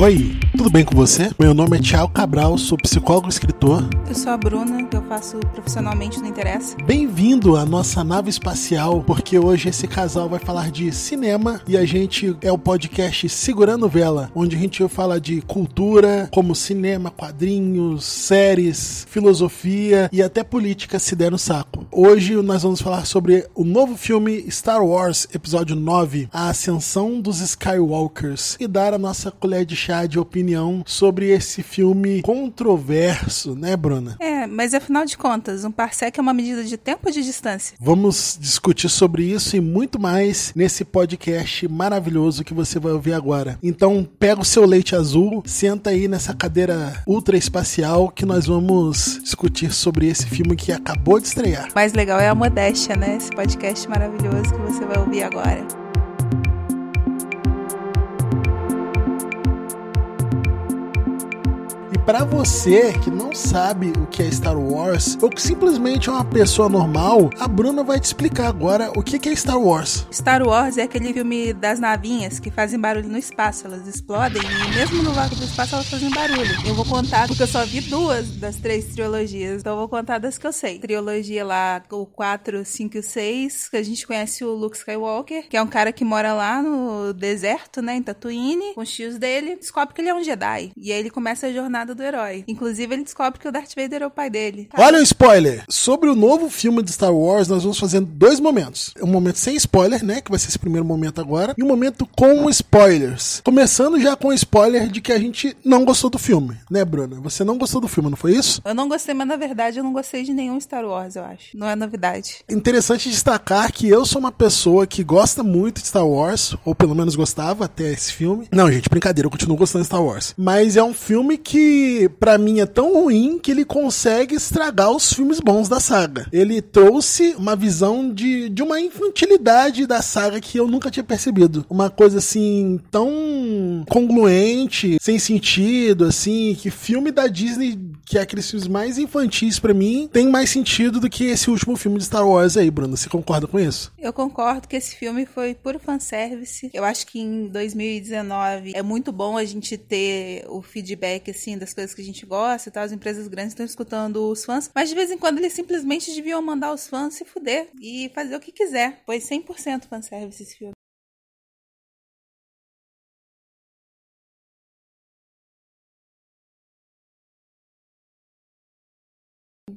Oi, tudo bem com você? Meu nome é Thiago Cabral, sou psicólogo e escritor. Eu sou a Bruna, que eu faço profissionalmente no Interessa. Bem-vindo à nossa nave espacial, porque hoje esse casal vai falar de cinema e a gente é o podcast Segurando Vela, onde a gente vai falar de cultura, como cinema, quadrinhos, séries, filosofia e até política se der no saco. Hoje nós vamos falar sobre o novo filme Star Wars, episódio 9, A Ascensão dos Skywalkers, e dar a nossa colher de chá de opinião sobre esse filme controverso, né, Bruna? É, mas afinal de contas, um parsec é uma medida de tempo ou de distância? Vamos discutir sobre isso e muito mais nesse podcast maravilhoso que você vai ouvir agora. Então, pega o seu leite azul, senta aí nessa cadeira ultra espacial que nós vamos discutir sobre esse filme que acabou de estrear. O mais legal é a modéstia, né? Esse podcast maravilhoso que você vai ouvir agora. Para você que não sabe o que é Star Wars, ou que simplesmente é uma pessoa normal, a Bruna vai te explicar agora o que é Star Wars. Star Wars é aquele filme das navinhas que fazem barulho no espaço, elas explodem e mesmo no vácuo do espaço elas fazem barulho. Eu vou contar porque eu só vi duas das três trilogias, então eu vou contar das que eu sei. Trilogia lá, o 4, 5 e 6, que a gente conhece o Luke Skywalker, que é um cara que mora lá no deserto, né, em Tatooine, com os tios dele, descobre que ele é um Jedi. E aí ele começa a jornada do herói. Inclusive, ele descobre que o Darth Vader é o pai dele. Olha o spoiler! Sobre o novo filme de Star Wars, nós vamos fazer dois momentos. Um momento sem spoiler, né? Que vai ser esse primeiro momento agora. E um momento com spoilers. Começando já com o spoiler de que a gente não gostou do filme, né, Bruna? Você não gostou do filme, não foi isso? Eu não gostei, mas na verdade eu não gostei de nenhum Star Wars, eu acho. Não é novidade. Interessante destacar que eu sou uma pessoa que gosta muito de Star Wars, ou pelo menos gostava até esse filme. Não, gente, brincadeira, eu continuo gostando de Star Wars. Mas é um filme que para mim é tão ruim que ele consegue estragar os filmes bons da saga. Ele trouxe uma visão de, de uma infantilidade da saga que eu nunca tinha percebido. Uma coisa assim tão congruente, sem sentido, assim, que filme da Disney, que é aqueles filmes mais infantis para mim, tem mais sentido do que esse último filme de Star Wars aí, Bruno. Você concorda com isso? Eu concordo que esse filme foi puro fanservice. Eu acho que em 2019 é muito bom a gente ter o feedback assim das coisas que a gente gosta e tal, as empresas grandes estão escutando os fãs, mas de vez em quando eles simplesmente deviam mandar os fãs se fuder e fazer o que quiser. Foi 100% fanservice esse filme.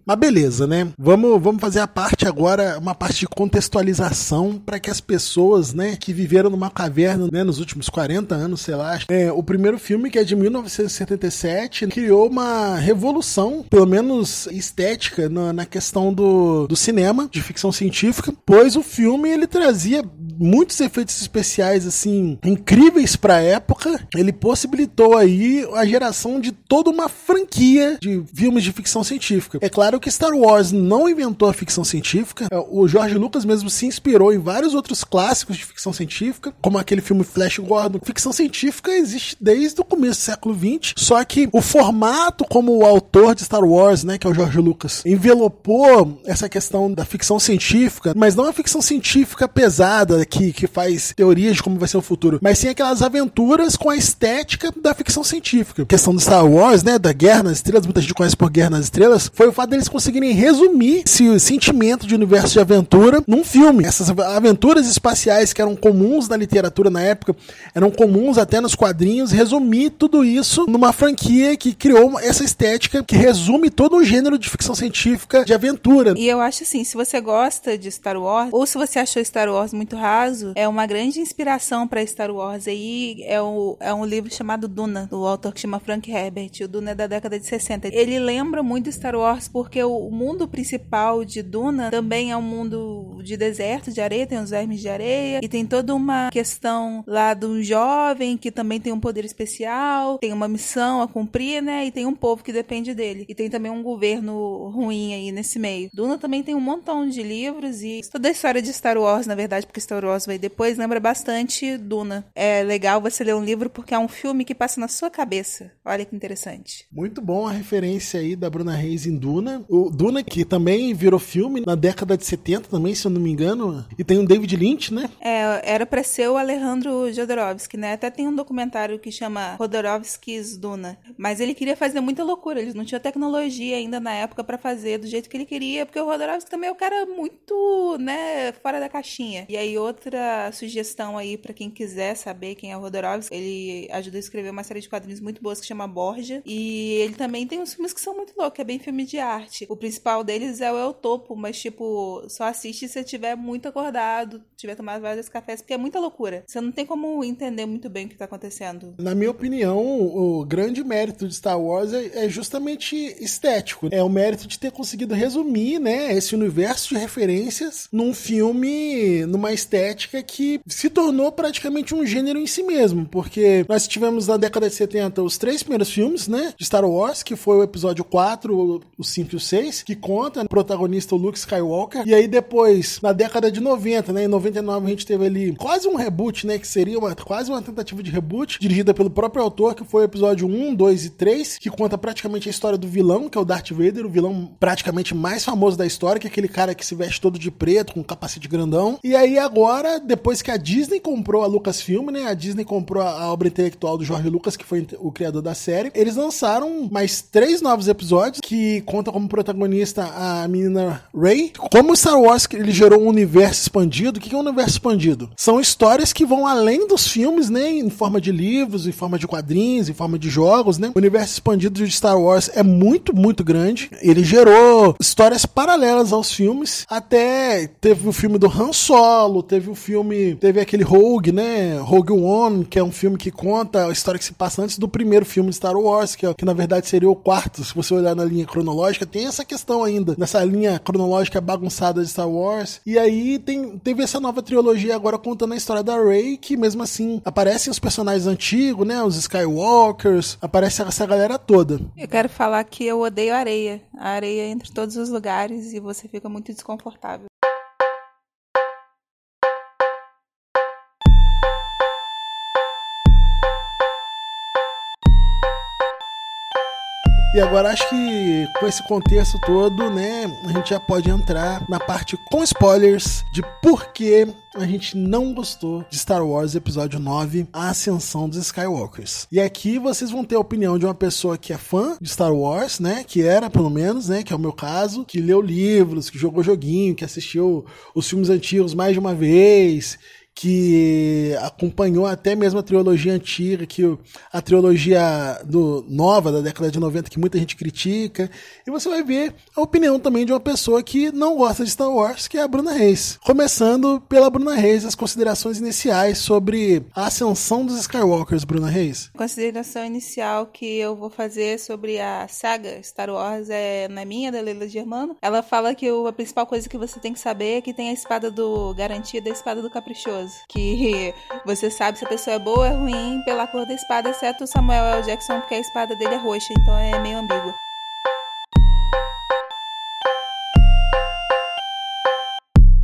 Mas beleza, né? Vamos, vamos fazer a parte agora, uma parte de contextualização para que as pessoas, né, que viveram numa caverna, né, nos últimos 40 anos, sei lá. É, o primeiro filme, que é de 1977, criou uma revolução, pelo menos estética, na, na questão do, do cinema, de ficção científica, pois o filme ele trazia muitos efeitos especiais assim incríveis para época. Ele possibilitou aí a geração de toda uma franquia de filmes de ficção científica. É claro que Star Wars não inventou a ficção científica. É, o George Lucas mesmo se inspirou em vários outros clássicos de ficção científica, como aquele filme Flash Gordon. Ficção científica existe desde o começo do século XX, só que o formato como o autor de Star Wars, né, que é o George Lucas, envelopou essa questão da ficção científica, mas não a ficção científica pesada que, que faz teorias de como vai ser o futuro, mas sim aquelas aventuras com a estética da ficção científica. A questão do Star Wars, né, da Guerra nas Estrelas, muita gente conhece por Guerra nas Estrelas, foi o fato deles conseguirem resumir esse sentimento de universo de aventura num filme. Essas aventuras espaciais que eram comuns na literatura na época, eram comuns até nos quadrinhos, resumir tudo isso numa franquia que criou essa estética que resume todo o gênero de ficção científica de aventura. E eu acho assim, se você gosta de Star Wars, ou se você achou Star Wars muito raso, é uma grande inspiração para Star Wars aí é, o, é um livro chamado Duna, do autor que chama Frank Herbert. O Duna é da década de 60. Ele lembra muito Star Wars porque o mundo principal de Duna também é um mundo de deserto, de areia, tem os vermes de areia, e tem toda uma questão lá de um jovem que também tem um poder especial, tem uma missão a cumprir, né? E tem um povo que depende dele. E tem também um governo ruim aí nesse meio. Duna também tem um montão de livros e toda a história de Star Wars, na verdade, porque Star Vai depois, lembra bastante Duna. É legal você ler um livro porque é um filme que passa na sua cabeça. Olha que interessante. Muito bom a referência aí da Bruna Reis em Duna. O Duna, que também virou filme na década de 70 também, se eu não me engano. E tem o David Lynch, né? É, era pra ser o Alejandro Jodorowsky, né? Até tem um documentário que chama Jodorowsky's Duna. Mas ele queria fazer muita loucura. Eles não tinham tecnologia ainda na época para fazer do jeito que ele queria, porque o Jodorowsky também é um cara muito, né, fora da caixinha. E aí outra sugestão aí para quem quiser saber quem é o Jodorowsky, ele ajudou a escrever uma série de quadrinhos muito boas que chama Borja. E ele também tem uns filmes que são muito loucos, é bem filme de arte. O principal deles é o El Topo, mas tipo, só assiste se você estiver muito acordado, tiver tomado vários cafés, porque é muita loucura. Você não tem como entender muito bem o que tá acontecendo. Na minha opinião, o grande mérito de Star Wars é, é justamente estético. É o mérito de ter conseguido resumir, né, esse universo de referências num filme, numa estética que se tornou praticamente um gênero em si mesmo, porque nós tivemos na década de 70 os três primeiros filmes, né, de Star Wars, que foi o episódio 4, o 5 e o 6, que conta o protagonista Luke Skywalker, e aí depois, na década de 90, né, em 99 a gente teve ali quase um reboot, né, que seria uma, quase uma tentativa de reboot, dirigida pelo próprio autor, que foi o episódio 1, 2 e 3, que conta praticamente a história do vilão, que é o Darth Vader, o vilão praticamente mais famoso da história, que é aquele cara que se veste todo de preto, com um capacete grandão. E aí agora, depois que a Disney comprou a Lucasfilm, né, a Disney comprou a, obra intelectual do Jorge Lucas, que foi o criador da série, eles lançaram mais três novos episódios que contam como protagonista a menina Rey. Como Star Wars ele gerou um universo expandido, o que é um universo expandido? São histórias que vão além dos filmes, né, em forma de livros, em forma de quadrinhos, em forma de jogos, né? O universo expandido de Star Wars é muito, muito grande. Ele gerou histórias paralelas aos filmes. Até teve o filme do Han Solo, teve o filme, teve aquele Rogue, né? Rogue One, que é um filme que conta a história que se passa antes do primeiro filme de Star Wars, que, é, que na verdade seria o quarto. Se você olhar na linha cronológica, tem essa questão ainda, nessa linha cronológica bagunçada de Star Wars. E aí tem, teve essa nova trilogia agora contando a história da Rey, que mesmo assim aparecem os personagens antigos, né? Os Skywalkers, aparece essa galera toda. Eu quero falar que eu odeio areia. A areia entre todos os lugares e você fica muito desconfortável. E agora acho que com esse contexto todo, né, a gente já pode entrar na parte com spoilers de por que a gente não gostou de Star Wars Episódio 9, A Ascensão dos Skywalkers. E aqui vocês vão ter a opinião de uma pessoa que é fã de Star Wars, né, que era pelo menos, né, que é o meu caso, que leu livros, que jogou joguinho, que assistiu os filmes antigos mais de uma vez que acompanhou até mesmo a trilogia antiga, que a trilogia do, nova da década de 90 que muita gente critica, e você vai ver a opinião também de uma pessoa que não gosta de Star Wars, que é a Bruna Reis. Começando pela Bruna Reis, as considerações iniciais sobre a ascensão dos Skywalkers, Bruna Reis. Consideração inicial que eu vou fazer sobre a saga Star Wars é na minha, da Leila Germano. Ela fala que a principal coisa que você tem que saber é que tem a espada do garantida e a espada do caprichoso que você sabe se a pessoa é boa ou é ruim pela cor da espada, exceto o Samuel L. Jackson, porque a espada dele é roxa, então é meio ambígua.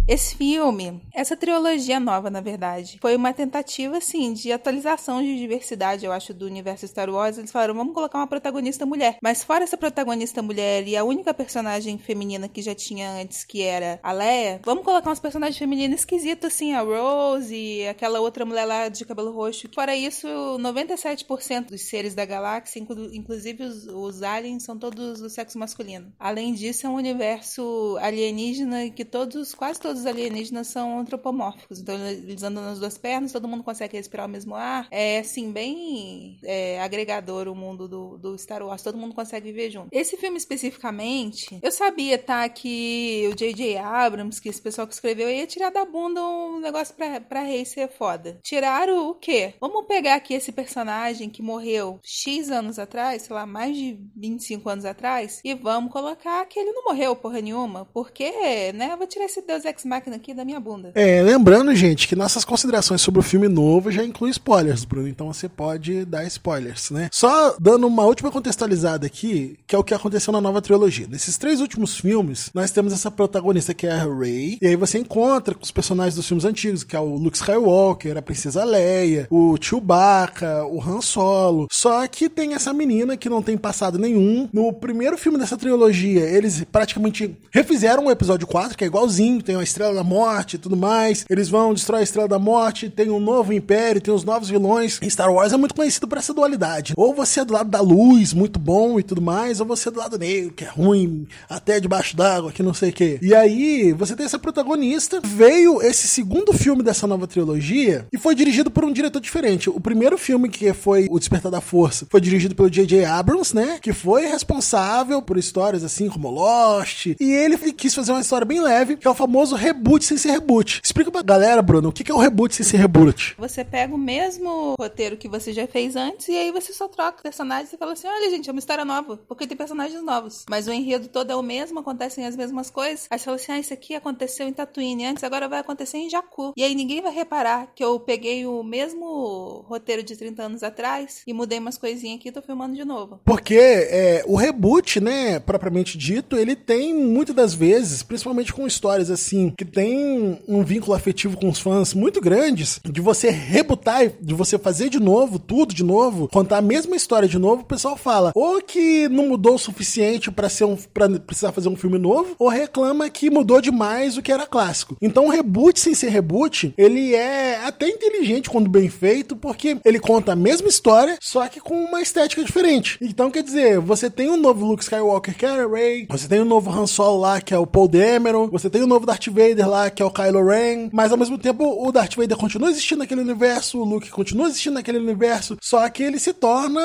Esse filme, essa trilogia nova, na verdade, foi uma tentativa, assim, de atualização de diversidade, eu acho, do universo Star Wars. Eles falaram, vamos colocar uma protagonista mulher. Mas fora essa protagonista mulher e a única personagem feminina que já tinha antes, que era a Leia, vamos colocar umas personagens femininas esquisitas, assim, a Rose e aquela outra mulher lá de cabelo roxo. Fora isso, 97% dos seres da galáxia, inclusive os, os aliens, são todos do sexo masculino. Além disso, é um universo alienígena que todos, quase todos os alienígenas são antropomórficos. Então eles andam nas duas pernas, todo mundo consegue respirar o mesmo ar. É assim, bem é, agregador o mundo do, do Star Wars. Todo mundo consegue viver junto. Esse filme especificamente, eu sabia, tá, que o J.J. Abrams, que esse pessoal que escreveu, ia tirar da bunda um negócio pra, pra rei ser foda. Tiraram o quê? Vamos pegar aqui esse personagem que morreu X anos atrás, sei lá, mais de 25 anos atrás, e vamos colocar que ele não morreu porra nenhuma. Porque, né? Vou tirar esse Deus Ex máquina aqui da minha bunda. É, lembrando, gente, que nossas considerações sobre o filme novo já incluem spoilers, Bruno. Então você pode dar spoilers, né? Só dando uma última contextualizada aqui, que é o que aconteceu na nova trilogia. Nesses três últimos filmes, nós temos essa protagonista que é a Rey, e aí você encontra os personagens dos filmes antigos, que é o Luke Skywalker, a Princesa Leia, o Chewbacca, o Han Solo. Só que tem essa menina que não tem passado nenhum. No primeiro filme dessa trilogia, eles praticamente refizeram o episódio 4, que é igualzinho, tem a Estrela da Morte e tudo mais. Eles vão destruir a Estrela da Morte, tem um novo império, tem os novos vilões. E Star Wars é muito conhecido por essa dualidade. Ou você é do lado da luz, muito bom e tudo mais, ou você é do lado negro, que é ruim, até debaixo d'água, que não sei o quê. E aí, você tem essa protagonista. Veio esse segundo filme dessa nova trilogia e foi dirigido por um diretor diferente. O primeiro filme, que foi O Despertar da Força, foi dirigido pelo J.J. Abrams, né? Que foi responsável por histórias assim como Lost. E ele quis fazer uma história bem leve, que é o famoso reboot sem ser reboot. Explica pra galera, Bruno, o que é o reboot sem ser reboot? Você pega o mesmo roteiro que você já fez antes e aí você só troca personagens e fala assim: olha, gente, é uma história nova, porque tem personagens novos. Mas o enredo todo é o mesmo, acontecem as mesmas coisas. Aí você fala assim: ah, isso aqui aconteceu em Tatooine antes, agora vai acontecer em Jakku. E aí ninguém vai reparar que eu peguei o mesmo roteiro de 30 anos atrás e mudei umas coisinhas aqui e tô filmando de novo. Porque é, o reboot, né, propriamente dito, ele tem muitas das vezes, principalmente com histórias assim, que tem um vínculo afetivo com os fãs muito grandes, de você rebutar, de você fazer de novo, tudo de novo, contar a mesma história de novo, o pessoal fala ou que não mudou o suficiente para ser um para precisar fazer um filme novo, ou reclama que mudou demais o que era clássico. Então, o reboot sem ser reboot, ele é até inteligente quando bem feito, porque ele conta a mesma história, só que com uma estética diferente. Então, quer dizer, você tem um novo Luke Skywalker, que é a Rey, você tem um novo Han Solo lá, que é o Paul Dameron, você tem um novo Darth Vader lá, que é o Kylo Ren, mas ao mesmo tempo o Darth Vader continua existindo naquele universo, o Luke continua existindo naquele universo, só que ele se torna,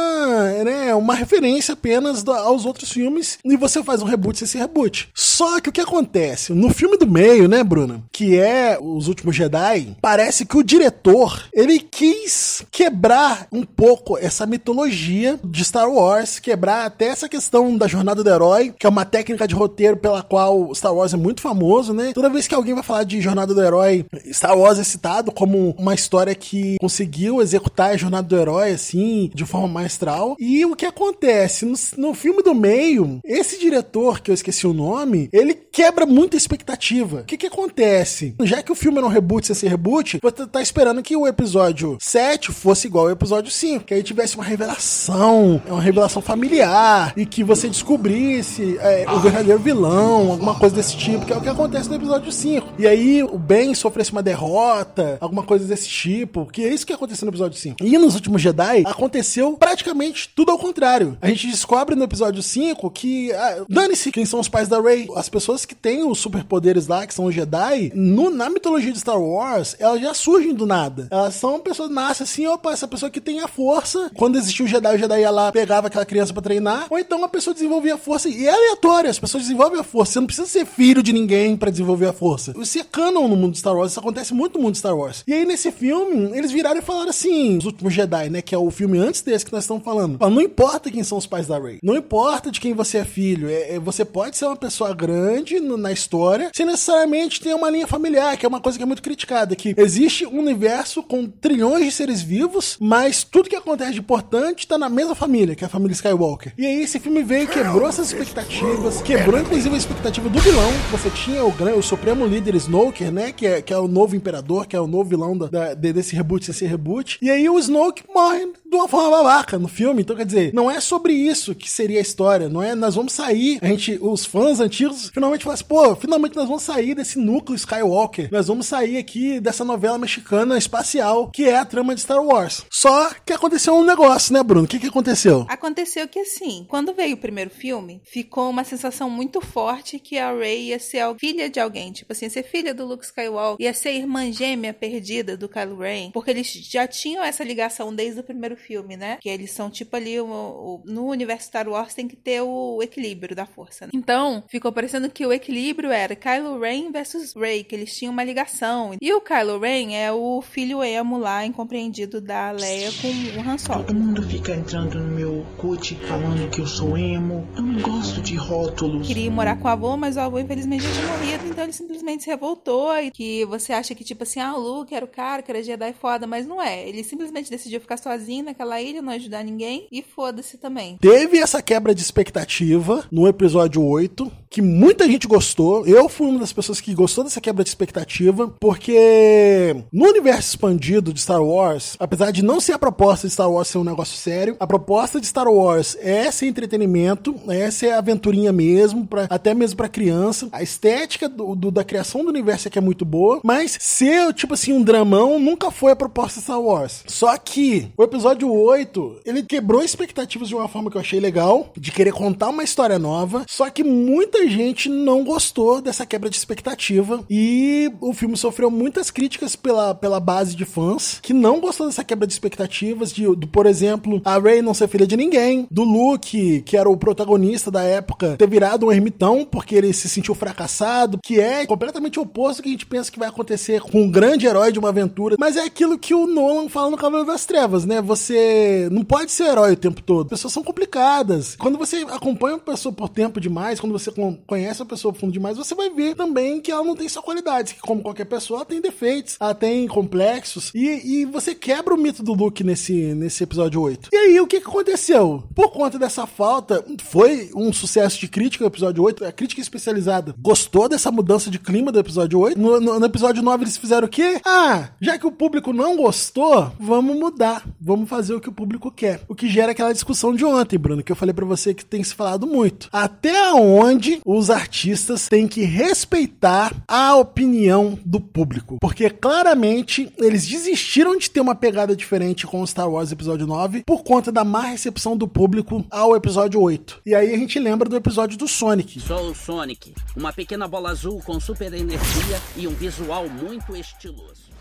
né, uma referência apenas aos outros filmes e você faz um reboot sem esse reboot. Só que o que acontece? No filme do meio, né, Bruna? Que é Os Últimos Jedi, parece que o diretor, ele quis quebrar um pouco essa mitologia de Star Wars, quebrar até essa questão da jornada do herói, que é uma técnica de roteiro pela qual Star Wars é muito famoso, né? Toda vez que alguém vai falar de jornada do herói, Star Wars é citado como uma história que conseguiu executar a jornada do herói, assim, de forma maestral. E o que acontece? No, no filme do meio, esse diretor, que eu esqueci o nome, ele quebra muita expectativa. O que que acontece? Já que o filme era um reboot sem ser reboot, você tá esperando que o episódio 7 fosse igual ao episódio 5, que aí tivesse uma revelação, uma revelação familiar, e que você descobrisse é, o verdadeiro vilão, alguma coisa desse tipo, que é o que acontece no episódio 5. E aí o Ben sofresse uma derrota, alguma coisa desse tipo, que é isso que aconteceu no episódio 5. E nos últimos Jedi, aconteceu praticamente tudo ao contrário. A gente descobre no episódio 5 que, ah, dane-se quem são os pais da Rey. As pessoas que têm os superpoderes lá, que são os Jedi, no, na mitologia de Star Wars, elas já surgem do nada. Elas são pessoas, nascem assim, opa, essa pessoa que tem a força. Quando existiu o Jedi, o Jedi ia lá, pegava aquela criança para treinar. Ou então a pessoa desenvolvia a força. E é aleatório, as pessoas desenvolvem a força. Você não precisa ser filho de ninguém para desenvolver a força. Isso é canon no mundo de Star Wars, isso acontece muito no mundo de Star Wars. E aí nesse filme, eles viraram e falaram assim, os últimos Jedi, né, que é o filme antes desse que nós estamos falando. Não importa quem são os pais da Rey. Não importa de quem você é filho. É, é você pode ser uma pessoa grande no, na história, sem necessariamente ter uma linha familiar, que é uma coisa que é muito criticada, que existe um universo com trilhões de seres vivos, mas tudo que acontece de importante tá na mesma família, que é a família Skywalker. E aí esse filme veio quebrou essas expectativas, quebrou inclusive a expectativa do vilão. Você tinha o, o supremo líder Snoker, né, que é, que é o novo imperador, que é o novo vilão da, da, desse reboot, esse reboot. E aí o Snoke morre de uma forma babaca no filme. Então, quer dizer, não é sobre isso que seria a história, não é? Nós vamos sair, a gente, os fãs antigos, finalmente falam assim, pô, finalmente nós vamos sair desse núcleo Skywalker. Nós vamos sair aqui dessa novela mexicana espacial, que é a trama de Star Wars. Só que aconteceu um negócio, né, Bruno? O que, que aconteceu? Aconteceu que, assim, quando veio o primeiro filme, ficou uma sensação muito forte que a Rey ia ser a filha de alguém. Tipo assim, ser filha do Luke Skywalker, ia ser irmã gêmea perdida do Kylo Ren. Porque eles já tinham essa ligação desde o primeiro filme, né? Que eles são tipo ali, o, o, no universo Star Wars tem que ter o equilíbrio da força. Né? Então, ficou parecendo que o equilíbrio era Kylo Ren versus Rey, que eles tinham uma ligação. E o Kylo Ren é o filho emo lá, incompreendido da Leia com o Han Solo. Todo mundo fica entrando no meu cut falando que eu sou emo. Eu não gosto de rótulos. Queria morar com o avô, mas o avô infelizmente já tinha morrido, então ele simplesmente se revoltou. E que você acha que, tipo assim, ah, o Luke era o cara, que era Jedi foda, mas não é. Ele simplesmente decidiu ficar sozinho naquela ilha, não ajudar ninguém, e foda-se também. Teve essa quebra de expectativa no episódio 8, que muita gente gostou. Eu fui uma das pessoas que gostou dessa quebra de expectativa, porque no universo expandido de Star Wars, apesar de não ser a proposta de Star Wars ser um negócio sério, a proposta de Star Wars é ser entretenimento, é ser aventurinha mesmo, pra, até mesmo para criança. A estética do, do, da criação do universo é que é muito boa, mas ser, tipo assim, um dramão nunca foi a proposta Star Wars. Só que o episódio 8, ele quebrou expectativas de uma forma que eu achei legal, de querer contar uma história nova, só que muita gente não gostou dessa quebra de expectativa e o filme sofreu muitas críticas pela, pela base de fãs que não gostou dessa quebra de expectativas, de, do, por exemplo, a Rey não ser filha de ninguém, do Luke, que era o protagonista da época, ter virado um ermitão porque ele se sentiu fracassado, que é completamente oposto do que a gente pensa que vai acontecer com um grande herói de uma aventura, mas é aquilo que o Nolan fala no Cavaleiro das Trevas, né? Você não pode ser herói o tempo todo. As pessoas são complicadas. Quando você acompanha uma pessoa por tempo demais, quando você conhece a pessoa por fundo demais, você vai ver também que ela não tem só qualidades, que como qualquer pessoa, ela tem defeitos, ela tem complexos, e, e você quebra o mito do Luke nesse, nesse episódio 8. E aí, o que, que aconteceu? Por conta dessa falta, foi um sucesso de crítica o episódio 8, a crítica especializada gostou dessa mudança de clima do episódio 8. No, no, no episódio 9 eles fizeram o quê? Ah, já que o público não gostou, vamos mudar, vamos fazer o que o público quer. O que gera aquela discussão de ontem, Bruno, que eu falei para você que tem se falado muito. Até onde os artistas têm que respeitar a opinião do público? Porque claramente eles desistiram de ter uma pegada diferente com o Star Wars Episódio 9 por conta da má recepção do público ao episódio 8. E aí a gente lembra do episódio do Sonic. Sou o Sonic, uma pequena bola azul com super energia e um visual muito estiloso.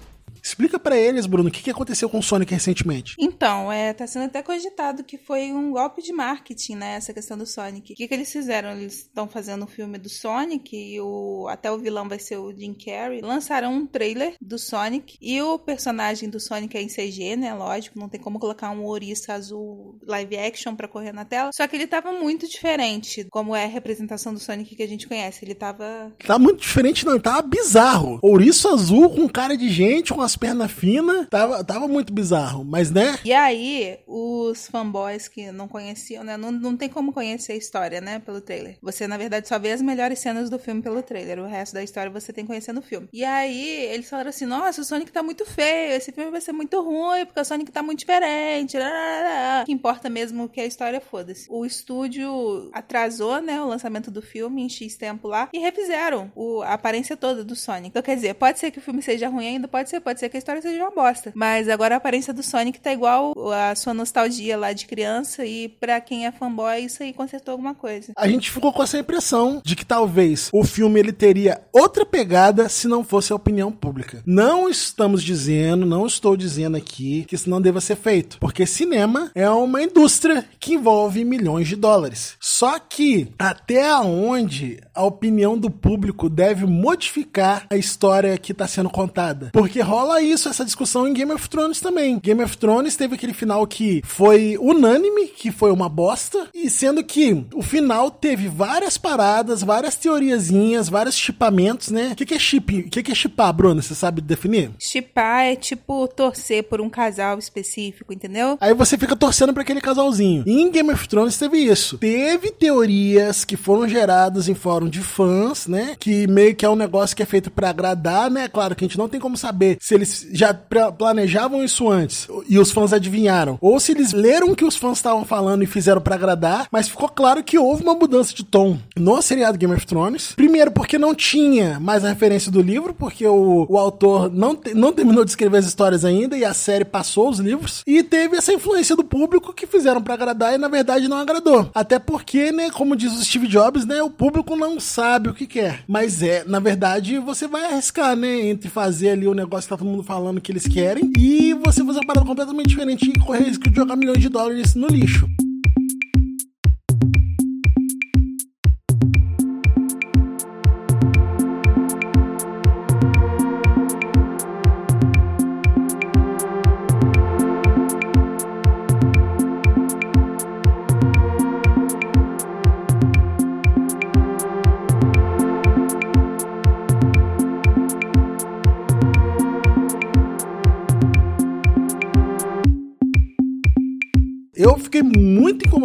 Explica para eles, Bruno, o que aconteceu com o Sonic recentemente. Então, é, tá sendo até cogitado que foi um golpe de marketing, né? Essa questão do Sonic. O que, que eles fizeram? Eles estão fazendo um filme do Sonic e o, até o vilão vai ser o Jim Carrey. Lançaram um trailer do Sonic e o personagem do Sonic é em CG, né? Lógico, não tem como colocar um ouriço azul live action para correr na tela. Só que ele tava muito diferente, como é a representação do Sonic que a gente conhece. Ele tava. Tá muito diferente, não. Ele tava bizarro. Ouriço azul com cara de gente, com as pernas finas. Tava, tava muito bizarro, mas né? E aí, os fanboys que não conheciam, né? Não, não tem como conhecer a história, né? Pelo trailer. Você, na verdade, só vê as melhores cenas do filme pelo trailer. O resto da história você tem que conhecer no filme. E aí, eles falaram assim: nossa, o Sonic tá muito feio. Esse filme vai ser muito ruim, porque o Sonic tá muito diferente. O que importa mesmo que a história foda-se. O estúdio atrasou, né? O lançamento do filme em X tempo lá e refizeram o, a aparência toda do Sonic. Então, quer dizer, pode ser que o filme seja ruim ainda, pode ser, pode ser que a história seja uma bosta. Mas agora a aparência do Sonic tá igual a sua nostalgia lá de criança e pra quem é fanboy, isso aí consertou alguma coisa. A gente ficou com essa impressão de que talvez o filme ele teria outra pegada se não fosse a opinião pública. Não estamos dizendo, não estou dizendo aqui que isso não deva ser feito, porque cinema é uma indústria que envolve milhões de dólares. Só que até onde a opinião do público deve modificar a história que está sendo contada? Porque rola isso, essa discussão em Game of Thrones também. Game of Thrones teve aquele final que foi unânime, que foi uma bosta, e sendo que o final teve várias paradas, várias teoriazinhas, vários chipamentos, né? O que, que é chip? O que, que é chipar, Bruno? Você sabe definir? Chipar é tipo torcer por um casal específico, entendeu? Aí você fica torcendo para aquele casalzinho. E em Game of Thrones teve isso. Teve teorias que foram geradas em fórum de fãs, né? Que meio que é um negócio que é feito para agradar, né? Claro que a gente não tem como saber se eles já planejavam isso antes e os fãs adivinharam, ou se eles leram o que os fãs estavam falando e fizeram para agradar, mas ficou claro que houve uma mudança de tom no seriado Game of Thrones. Primeiro, porque não tinha mais a referência do livro, porque o, o autor não, te, não terminou de escrever as histórias ainda e a série passou os livros, e teve essa influência do público que fizeram para agradar e na verdade não agradou. Até porque, né, como diz o Steve Jobs, né, o público não sabe o que quer. Mas é, na verdade, você vai arriscar, né, entre fazer ali o negócio que tá todo mundo falando que eles querem e você fazer uma parada completamente diferente e correr risco de jogar milhões de dólares no lixo.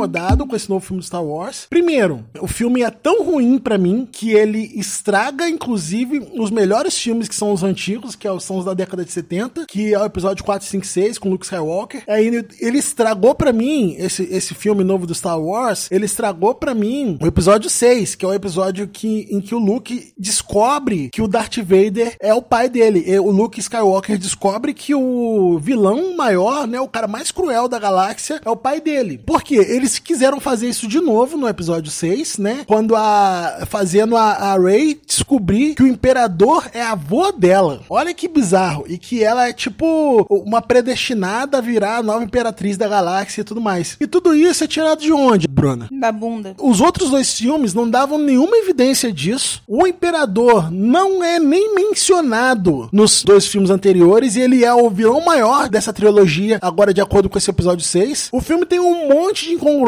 Incomodado com esse novo filme Star Wars. Primeiro, o filme é tão ruim para mim que ele estraga, inclusive, os melhores filmes que são os antigos, que é são os da década de 70, que é o episódio 4, 5, 6, com Luke Skywalker. Aí ele, ele estragou para mim, esse, esse filme novo do Star Wars, ele estragou para mim o episódio 6, que é o episódio que, em que o Luke descobre que o Darth Vader é o pai dele. E o Luke Skywalker descobre que o vilão maior, né, o cara mais cruel da galáxia, é o pai dele. Por quê? Eles quiseram fazer isso de novo no episódio 6, né? Quando a. fazendo a, a Rey descobrir que o imperador é avô dela. Olha que bizarro. E que ela é tipo uma predestinada a virar a nova imperatriz da galáxia e tudo mais. E tudo isso é tirado de onde, Bruna? Da bunda. Os outros dois filmes não davam nenhuma evidência disso. O imperador não é nem mencionado nos dois filmes anteriores e ele é o vilão maior dessa trilogia, agora de acordo com esse episódio 6. O filme tem um monte de incongruência,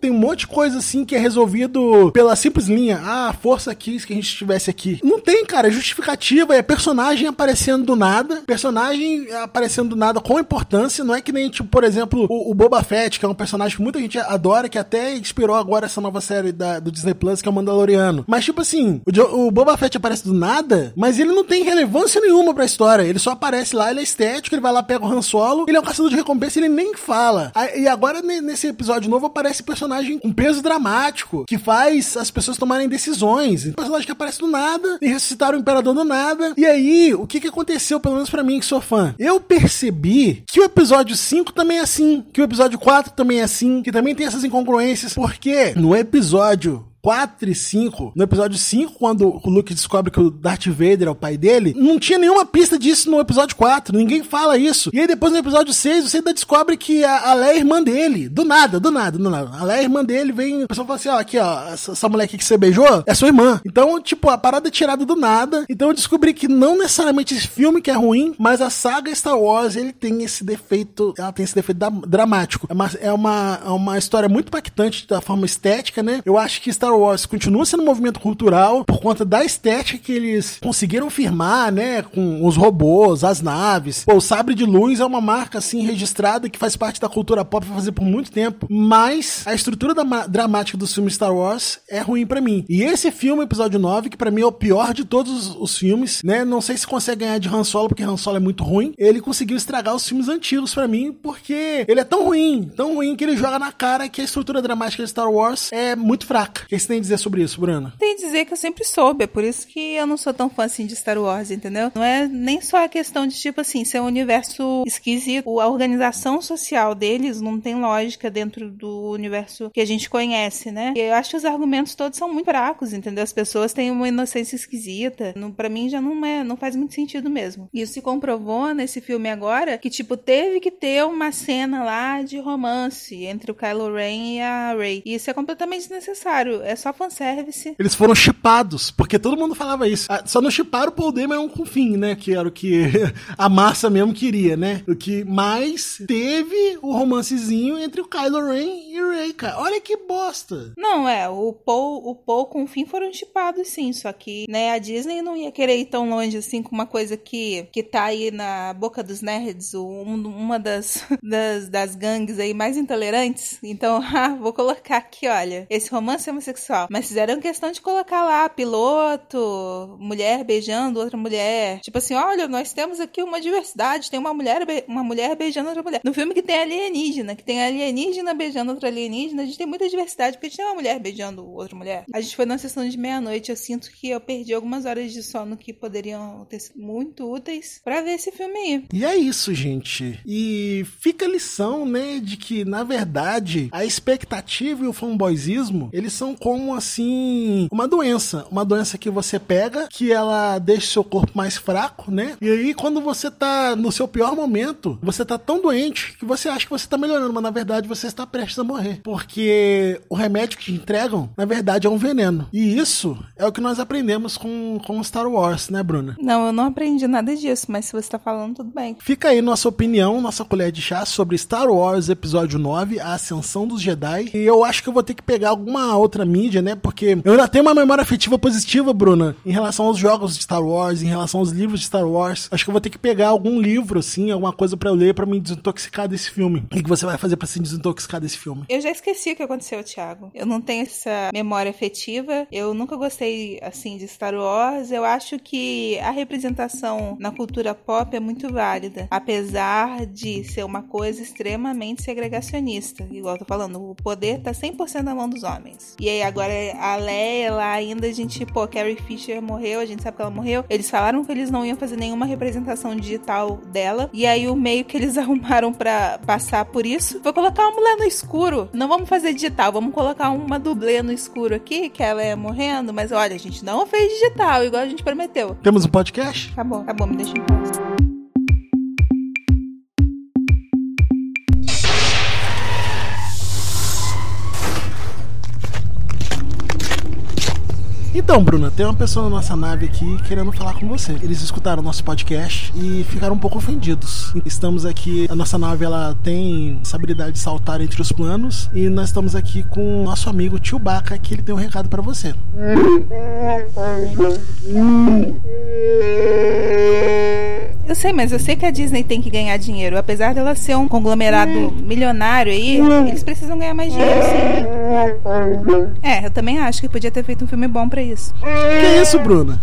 tem um monte de coisa assim que é resolvido pela simples linha. Ah, força quis que a gente estivesse aqui. Não tem, cara, é justificativa, é personagem aparecendo do nada, personagem aparecendo do nada com importância, não é que nem, tipo, por exemplo, o, o Boba Fett, que é um personagem que muita gente adora, que até inspirou agora essa nova série da, do Disney Plus, que é o Mandaloriano. Mas, tipo assim, o, o Boba Fett aparece do nada, mas ele não tem relevância nenhuma pra história. Ele só aparece lá, ele é estético, ele vai lá, pega o Han Solo, ele é um caçador de recompensa, ele nem fala. E agora, nesse episódio novo, aparece personagem com peso dramático, que faz as pessoas tomarem decisões. Um personagem que aparece do nada, e ressuscitaram o Imperador do nada. E aí, o que que aconteceu, pelo menos para mim, que sou fã? Eu percebi que o episódio 5 também é assim, que o episódio 4 também é assim, que também tem essas incongruências, porque no episódio 4 e 5, no episódio 5, quando o Luke descobre que o Darth Vader é o pai dele, não tinha nenhuma pista disso no episódio 4, ninguém fala isso. E aí depois no episódio 6, você ainda descobre que a, a Leia é irmã dele, do nada, do nada, do nada. A Leia é irmã dele, vem, o pessoal fala assim, ó, aqui ó, essa, essa mulher aqui que você beijou é sua irmã. Então, tipo, a parada é tirada do nada. Então eu descobri que não necessariamente esse filme que é ruim, mas a saga Star Wars, ele tem esse defeito, ela tem esse defeito dramático. É uma, é uma, é uma história muito impactante da forma estética, né? Eu acho que Star Wars continua sendo um movimento cultural por conta da estética que eles conseguiram firmar, né? Com os robôs, as naves. Pô, o Sabre de Luz é uma marca, assim, registrada que faz parte da cultura pop pra fazer por muito tempo. Mas a estrutura dramática dos filmes Star Wars é ruim para mim. E esse filme, episódio 9, que para mim é o pior de todos os filmes, né? Não sei se consegue ganhar de Han Solo, porque Han Solo é muito ruim. Ele conseguiu estragar os filmes antigos para mim, porque ele é tão ruim, tão ruim que ele joga na cara que a estrutura dramática de Star Wars é muito fraca. O que você tem a dizer sobre isso, Bruna? Tem que dizer que eu sempre soube, é por isso que eu não sou tão fã assim de Star Wars, entendeu? Não é nem só a questão de, tipo assim, ser um universo esquisito. A organização social deles não tem lógica dentro do universo que a gente conhece, né? E eu acho que os argumentos todos são muito fracos, entendeu? As pessoas têm uma inocência esquisita. Para mim já não é, não faz muito sentido mesmo. Isso se comprovou nesse filme agora que, tipo, teve que ter uma cena lá de romance entre o Kylo Ren e a Rey. E isso é completamente desnecessário. É só fanservice. Eles foram chipados, porque todo mundo falava isso. Ah, só não chiparam o Paul Dameron com o fim, né? Que era o que a massa mesmo queria, né? O que mais teve o romancezinho entre o Kylo Ren e o Rey, cara. Olha que bosta. Não, é, o Paul, o Paul com o fim foram chipados sim, só que, né, a Disney não ia querer ir tão longe assim com uma coisa que, que tá aí na boca dos nerds, um, uma das, das, das gangues aí mais intolerantes. Então, ah, vou colocar aqui, olha, esse romance homossexual. Mas fizeram questão de colocar lá piloto, mulher beijando outra mulher. Tipo assim, olha, nós temos aqui uma diversidade, tem uma mulher, uma mulher beijando outra mulher. No filme que tem alienígena, que tem alienígena beijando outra alienígena, a gente tem muita diversidade, porque a gente tem uma mulher beijando outra mulher. A gente foi na sessão de meia-noite, eu sinto que eu perdi algumas horas de sono que poderiam ter sido muito úteis para ver esse filme aí. E é isso, gente. E fica a lição, né, de que, na verdade, a expectativa e o fanboyzismo, eles são como, assim, uma doença. Uma doença que você pega, que ela deixa seu corpo mais fraco, né? E aí, quando você tá no seu pior momento, você tá tão doente que você acha que você tá melhorando, mas na verdade você está prestes a morrer. Porque o remédio que te entregam, na verdade, é um veneno. E isso é o que nós aprendemos com, com Star Wars, né, Bruna? Não, eu não aprendi nada disso, mas se você tá falando, tudo bem. Fica aí nossa opinião, nossa colher de chá sobre Star Wars Episódio 9, A Ascensão dos Jedi. E eu acho que eu vou ter que pegar alguma outra mídia mídia, né? Porque eu ainda tenho uma memória afetiva positiva, Bruna, em relação aos jogos de Star Wars, em relação aos livros de Star Wars. Acho que eu vou ter que pegar algum livro, assim, alguma coisa para eu ler para me desintoxicar desse filme. O que você vai fazer para se desintoxicar desse filme? Eu já esqueci o que aconteceu, Thiago. Eu não tenho essa memória afetiva. Eu nunca gostei, assim, de Star Wars. Eu acho que a representação na cultura pop é muito válida. Apesar de ser uma coisa extremamente segregacionista. Igual eu tô falando, o poder tá 100% na mão dos homens. E aí agora a Leia lá ainda a gente, pô, Carrie Fisher morreu, a gente sabe que ela morreu. Eles falaram que eles não iam fazer nenhuma representação digital dela. E aí o meio que eles arrumaram para passar por isso foi colocar uma mulher no escuro. Não vamos fazer digital, vamos colocar uma dublê no escuro aqui, que ela é morrendo, mas olha, a gente não fez digital, igual a gente prometeu. Temos um podcast? Acabou, acabou, me deixa em paz. Então, Bruna, tem uma pessoa na nossa nave aqui querendo falar com você. Eles escutaram nosso podcast e ficaram um pouco ofendidos. Estamos aqui, a nossa nave ela tem essa habilidade de saltar entre os planos e nós estamos aqui com o nosso amigo Tio Baca, que ele tem um recado para você. Eu sei, mas eu sei que a Disney tem que ganhar dinheiro. Apesar dela ser um conglomerado milionário aí, eles precisam ganhar mais dinheiro, sim. É, eu também acho que podia ter feito um filme bom para isso. Que isso, Bruna?